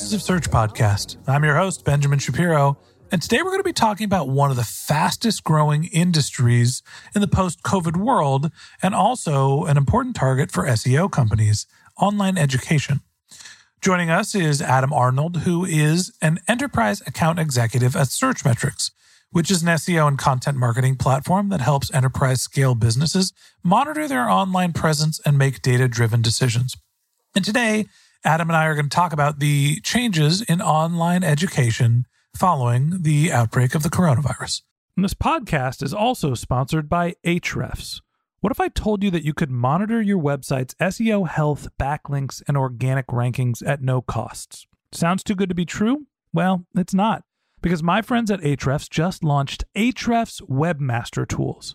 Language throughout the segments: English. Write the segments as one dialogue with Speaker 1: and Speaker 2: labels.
Speaker 1: Of Search podcast. I'm your host, Benjamin Shapiro, and today we're going to be talking about one of the fastest growing industries in the post COVID world and also an important target for SEO companies online education. Joining us is Adam Arnold, who is an enterprise account executive at Searchmetrics, which is an SEO and content marketing platform that helps enterprise scale businesses monitor their online presence and make data driven decisions. And today, Adam and I are going to talk about the changes in online education following the outbreak of the coronavirus. And this podcast is also sponsored by Ahrefs. What if I told you that you could monitor your website's SEO health, backlinks, and organic rankings at no costs? Sounds too good to be true? Well, it's not, because my friends at Ahrefs just launched Ahrefs Webmaster Tools.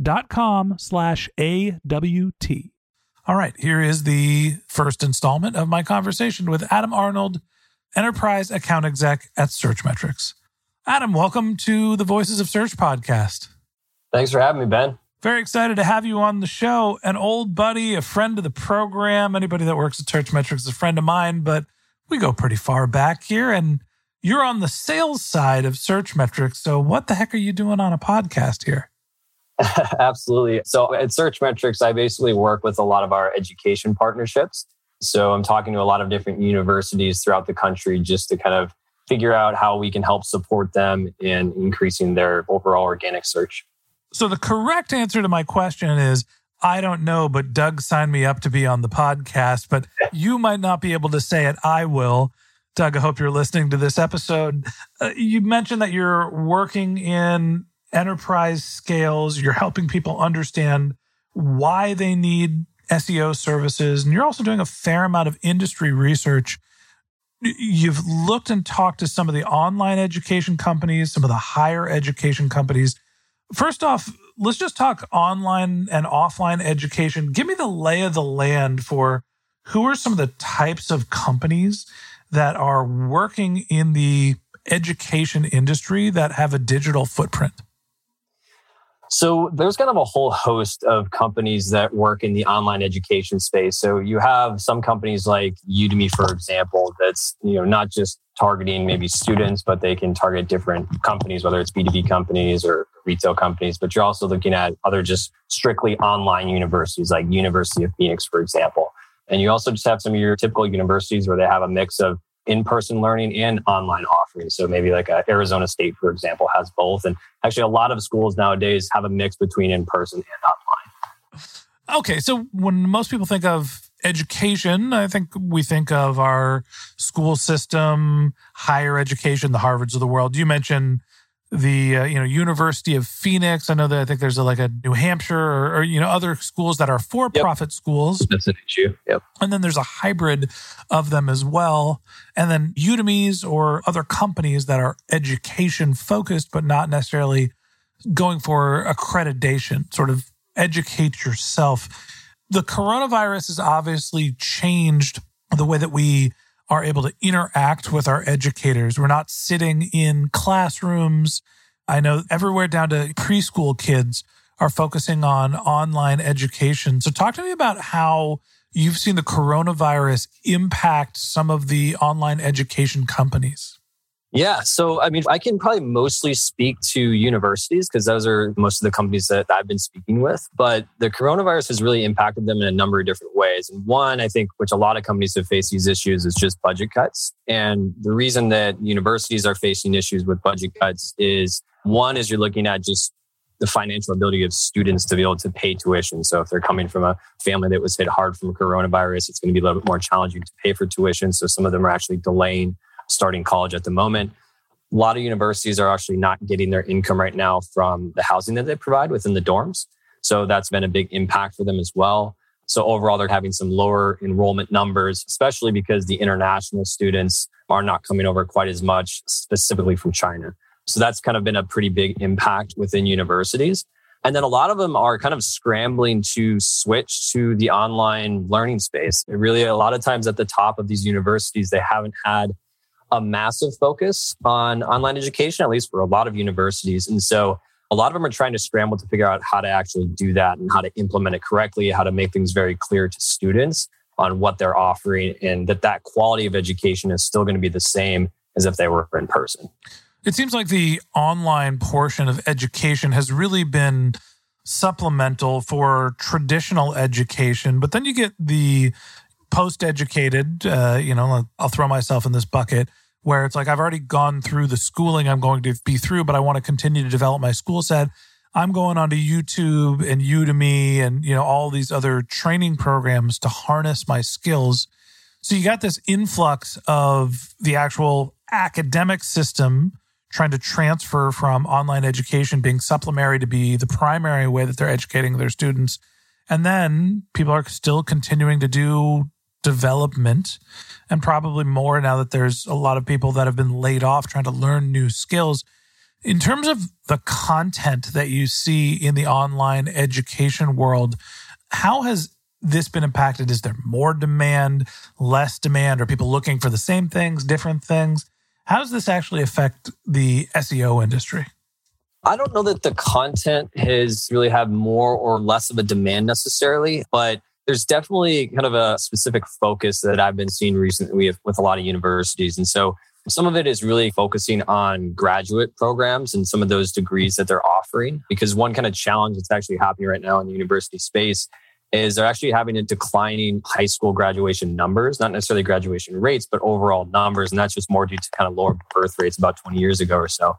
Speaker 1: dot com slash A-W-T. All right, here is the first installment of my conversation with Adam Arnold, Enterprise Account Exec at Searchmetrics. Adam, welcome to the Voices of Search podcast.
Speaker 2: Thanks for having me, Ben.
Speaker 1: Very excited to have you on the show. An old buddy, a friend of the program. Anybody that works at Searchmetrics is a friend of mine, but we go pretty far back here. And you're on the sales side of Searchmetrics. So, what the heck are you doing on a podcast here?
Speaker 2: Absolutely. So at Searchmetrics, I basically work with a lot of our education partnerships. So I'm talking to a lot of different universities throughout the country just to kind of figure out how we can help support them in increasing their overall organic search.
Speaker 1: So, the correct answer to my question is I don't know, but Doug signed me up to be on the podcast, but you might not be able to say it. I will. Doug, I hope you're listening to this episode. Uh, you mentioned that you're working in enterprise scales, you're helping people understand why they need SEO services, and you're also doing a fair amount of industry research. You've looked and talked to some of the online education companies, some of the higher education companies. First off, let's just talk online and offline education. Give me the lay of the land for who are some of the types of companies that are working in the education industry that have a digital footprint.
Speaker 2: So there's kind of a whole host of companies that work in the online education space. So you have some companies like Udemy, for example, that's you know not just targeting maybe students, but they can target different companies, whether it's B2B companies or retail companies. But you're also looking at other just strictly online universities like University of Phoenix, for example. And you also just have some of your typical universities where they have a mix of in-person learning and online offerings. So maybe like uh, Arizona State, for example, has both. And actually, a lot of schools nowadays have a mix between in-person and online.
Speaker 1: Okay, so when most people think of education, I think we think of our school system, higher education, the Harvards of the world. You mentioned the uh, you know University of Phoenix. I know that I think there's a, like a New Hampshire or, or, you know other schools that are for-profit yep. schools.
Speaker 2: That's an issue. Yep.
Speaker 1: And then there's a hybrid of them as well. And then Udemy's or other companies that are education focused, but not necessarily going for accreditation. Sort of educate yourself. The coronavirus has obviously changed the way that we are able to interact with our educators. We're not sitting in classrooms. I know everywhere down to preschool kids are focusing on online education. So, talk to me about how you've seen the coronavirus impact some of the online education companies.
Speaker 2: Yeah. So, I mean, I can probably mostly speak to universities because those are most of the companies that I've been speaking with. But the coronavirus has really impacted them in a number of different ways. And one, I think, which a lot of companies have faced these issues is just budget cuts. And the reason that universities are facing issues with budget cuts is one, is you're looking at just the financial ability of students to be able to pay tuition. So if they're coming from a family that was hit hard from coronavirus, it's going to be a little bit more challenging to pay for tuition. So some of them are actually delaying starting college at the moment. A lot of universities are actually not getting their income right now from the housing that they provide within the dorms. So that's been a big impact for them as well. So overall, they're having some lower enrollment numbers, especially because the international students are not coming over quite as much, specifically from China. So that's kind of been a pretty big impact within universities. And then a lot of them are kind of scrambling to switch to the online learning space. It really, a lot of times at the top of these universities, they haven't had a massive focus on online education, at least for a lot of universities. And so a lot of them are trying to scramble to figure out how to actually do that and how to implement it correctly, how to make things very clear to students on what they're offering and that that quality of education is still going to be the same as if they were in person.
Speaker 1: It seems like the online portion of education has really been supplemental for traditional education, but then you get the post educated, uh, you know, I'll throw myself in this bucket where it's like I've already gone through the schooling I'm going to be through, but I want to continue to develop my school set. I'm going onto YouTube and Udemy and you know all these other training programs to harness my skills. So you got this influx of the actual academic system trying to transfer from online education being supplementary to be the primary way that they're educating their students. And then people are still continuing to do development and probably more now that there's a lot of people that have been laid off trying to learn new skills. In terms of the content that you see in the online education world, how has this been impacted? Is there more demand, less demand? Are people looking for the same things, different things? How does this actually affect the SEO industry?
Speaker 2: I don't know that the content has really had more or less of a demand necessarily, but there's definitely kind of a specific focus that I've been seeing recently with, a lot of universities. And so some of it is really focusing on graduate programs and some of those degrees that they're offering. Because one kind of challenge that's actually happening right now in the university space is they're actually having a declining high school graduation numbers, not necessarily graduation rates, but overall numbers. And that's just more due to kind of lower birth rates about 20 years ago or so.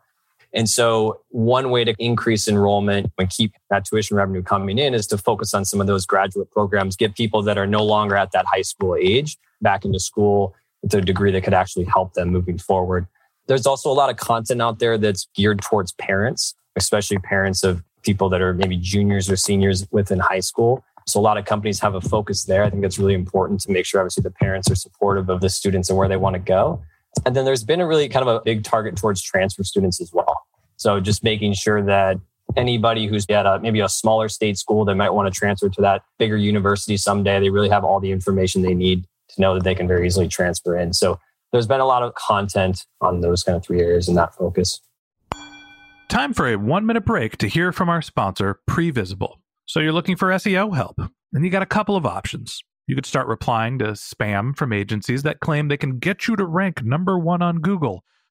Speaker 2: And so, one way to increase enrollment and keep that tuition revenue coming in is to focus on some of those graduate programs, get people that are no longer at that high school age back into school with a degree that could actually help them moving forward. There's also a lot of content out there that's geared towards parents, especially parents of people that are maybe juniors or seniors within high school. So a lot of companies have a focus there. I think it's really important to make sure obviously the parents are supportive of the students and where they want to go. And then there's been a really kind of a big target towards transfer students as well. So just making sure that anybody who's at a, maybe a smaller state school that might want to transfer to that bigger university someday, they really have all the information they need to know that they can very easily transfer in. So there's been a lot of content on those kind of three areas and that focus.
Speaker 1: Time for a one minute break to hear from our sponsor, Previsible. So you're looking for SEO help, and you got a couple of options. You could start replying to spam from agencies that claim they can get you to rank number one on Google.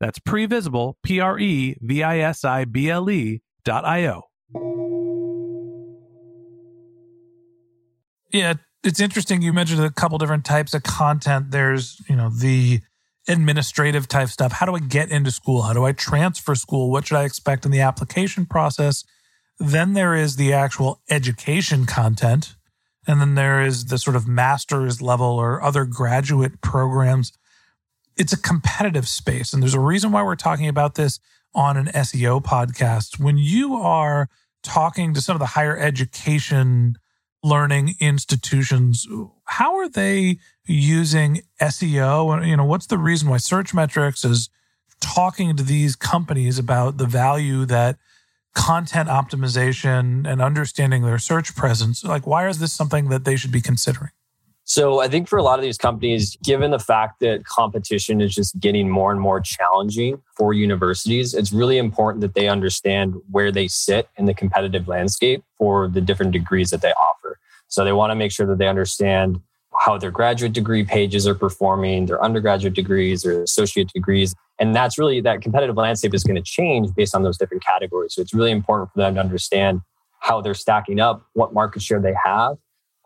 Speaker 1: That's previsible, P R E V I S I B L E dot I O. Yeah, it's interesting. You mentioned a couple different types of content. There's, you know, the administrative type stuff. How do I get into school? How do I transfer school? What should I expect in the application process? Then there is the actual education content. And then there is the sort of master's level or other graduate programs it's a competitive space. And there's a reason why we're talking about this on an SEO podcast. When you are talking to some of the higher education learning institutions, how are they using SEO? You know, what's the reason why Searchmetrics is talking to these companies about the value that content optimization and understanding their search presence, like, why is this something that they should be considering?
Speaker 2: So I think for a lot of these companies, given the fact that competition is just getting more and more challenging for universities, it's really important that they understand where they sit in the competitive landscape for the different degrees that they offer. So they want to make sure that they understand how their graduate degree pages are performing, their undergraduate degrees, their associate degrees. And that's really that competitive landscape is going to change based on those different categories. So it's really important for them to understand how they're stacking up, what market share they have,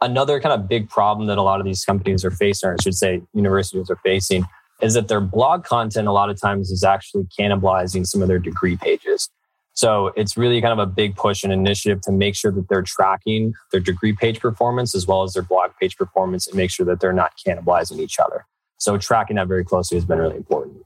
Speaker 2: another kind of big problem that a lot of these companies are facing, or I should say universities are facing, is that their blog content a lot of times is actually cannibalizing some of their degree pages. So it's really kind of a big push and initiative to make sure that they're tracking their degree page performance as well as their blog page performance and make sure that they're not cannibalizing each other. So tracking that very closely has been really important.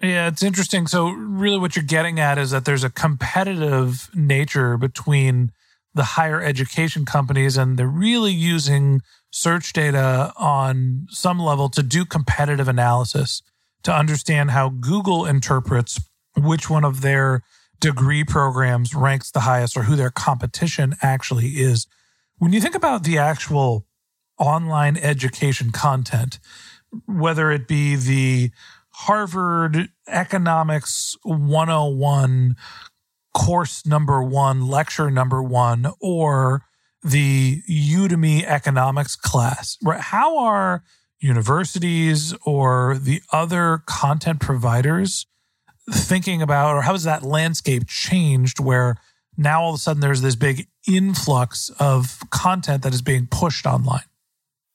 Speaker 1: Yeah, it's interesting. So really what you're getting at is that there's a competitive nature between the higher education companies and they're really using search data on some level to do competitive analysis to understand how Google interprets which one of their degree programs ranks the highest or who their competition actually is. When you think about the actual online education content, whether it be the Harvard Economics 101 course number one, lecture number one, or the Udemy economics class, right? How are universities or the other content providers thinking about, or how has that landscape changed where now all of a sudden there's this big influx of content that is being pushed online?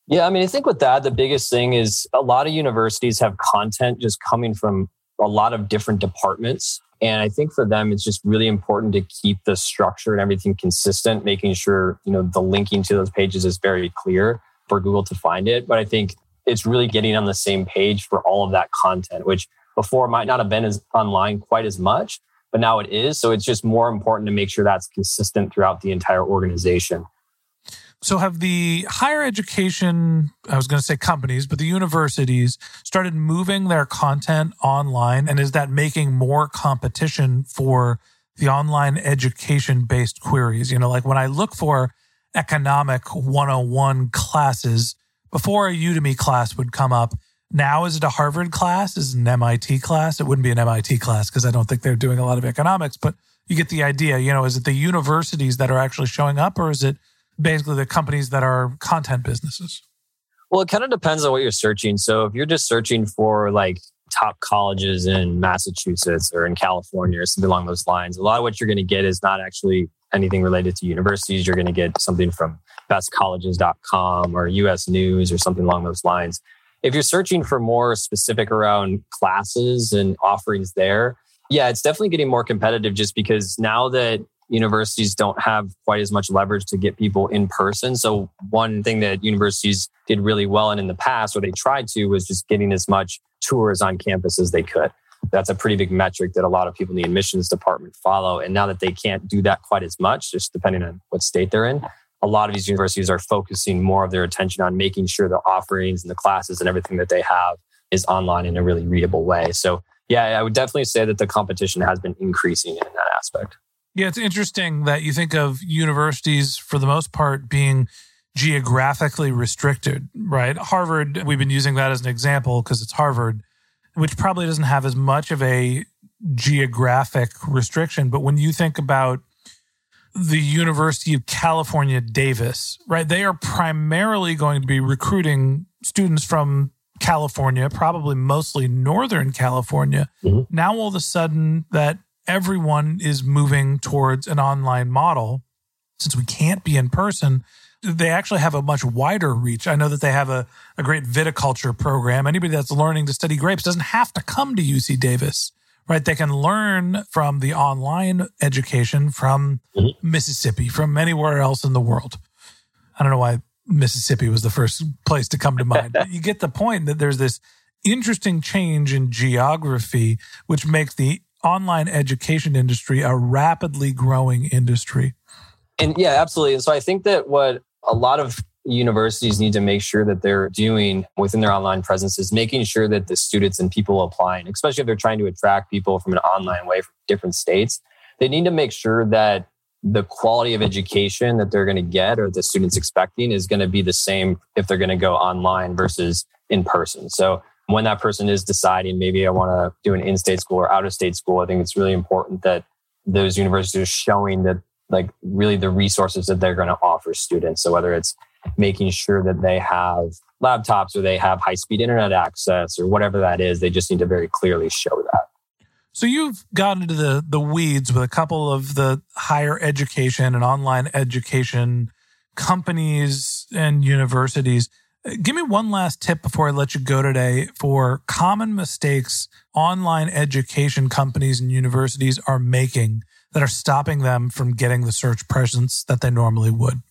Speaker 2: Yeah, I mean, I think with that, the biggest thing is a lot of universities have content just coming from a lot of different departments. And I think for them, it's just really important to keep the structure and everything consistent, making sure, you know, the linking to those pages is very clear for Google to find it. But I think it's really getting on the same page for all of that content, which before might not have been as online quite as much, but now it is. So it's just more important to make sure that's consistent throughout the entire organization.
Speaker 1: So, have the higher education, I was going to say companies, but the universities started moving their content online? And is that making more competition for the online education based queries? You know, like when I look for economic 101 classes, before a Udemy class would come up, now is it a Harvard class? Is it an MIT class? It wouldn't be an MIT class because I don't think they're doing a lot of economics, but you get the idea. You know, is it the universities that are actually showing up or is it basically the companies that are content businesses?
Speaker 2: Well, it kind of depends on what you're searching. So if you're just searching for like top colleges in Massachusetts or in California or something along those lines, a lot of what you're going to get is not actually anything related to universities. You're going to get something from bestcolleges.com or US News or something along those lines. If you're searching for more specific around classes and offerings there, yeah, it's definitely getting more competitive just because now that universities don't have quite as much leverage to get people in person. So one thing that universities did really well and in the past, or they tried to was just getting as much tours on campus as they could. That's a pretty big metric that a lot of people in the admissions department follow. And now that they can't do that quite as much, just depending on what state they're in, a lot of these universities are focusing more of their attention on making sure the offerings and the classes and everything that they have is online in a really readable way. So, yeah, I would definitely say that the competition has been increasing in that aspect.
Speaker 1: Yeah, it's interesting that you think of universities for the most part being geographically restricted, right? Harvard, we've been using that as an example because it's Harvard, which probably doesn't have as much of a geographic restriction. But when you think about the University of California, Davis, right, they are primarily going to be recruiting students from California, probably mostly Northern California. Mm-hmm. Now, all of a sudden, that everyone is moving towards an online model since we can't be in person they actually have a much wider reach. I know that they have a, a great viticulture program. Anybody that's learning to study grapes doesn't have to come to UC Davis, right? They can learn from the online education from mm-hmm. Mississippi, from anywhere else in the world. I don't know why Mississippi was the first place to come to mind. but you get the point that there's this interesting change in geography, which makes the online education industry a rapidly growing industry.
Speaker 2: And yeah, absolutely. And so I think that what a lot of universities need to make sure that they're doing within their online presence is making sure that the students and people applying, especially if they're trying to attract people from an online way from different states, they need to make sure that the quality of education that they're going to get or the students expecting is going to be the same if they're going to go online versus in person. So when that person is deciding maybe I want to do an in-state school or out-of-state school, I think it's really important that those universities are showing that like really the resources that they're going to offer students. So whether it's making sure that they have laptops or they have high speed internet access or whatever that is, they just need to very clearly show that.
Speaker 1: So you've gotten into the the weeds with a couple of the higher education and online education companies and universities. Give me one last tip before I let you go today for common mistakes online education companies and universities are making that are stopping them from getting the search presence that they normally would?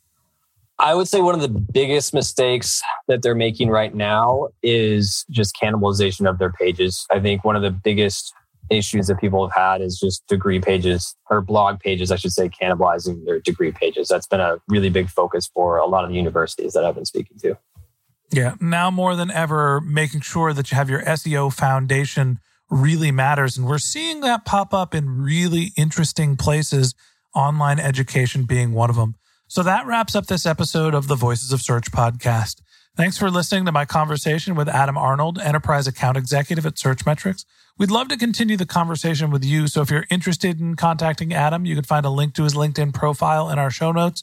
Speaker 2: I would say one of the biggest mistakes that they're making right now is just cannibalization of their pages. I think one of the biggest issues that people have had is just degree pages or blog pages, I should say, cannibalizing their degree pages. That's been a really big focus for a lot of the universities that I've been speaking to.
Speaker 1: Yeah. Now more than ever, making sure that you have your SEO foundation really matters. And we're seeing that pop up in really interesting places, online education being one of them. So that wraps up this episode of the Voices of Search podcast. Thanks for listening to my conversation with Adam Arnold, Enterprise Account Executive at Searchmetrics. We'd love to continue the conversation with you. So if you're interested in contacting Adam, you can find a link to his LinkedIn profile in our show notes,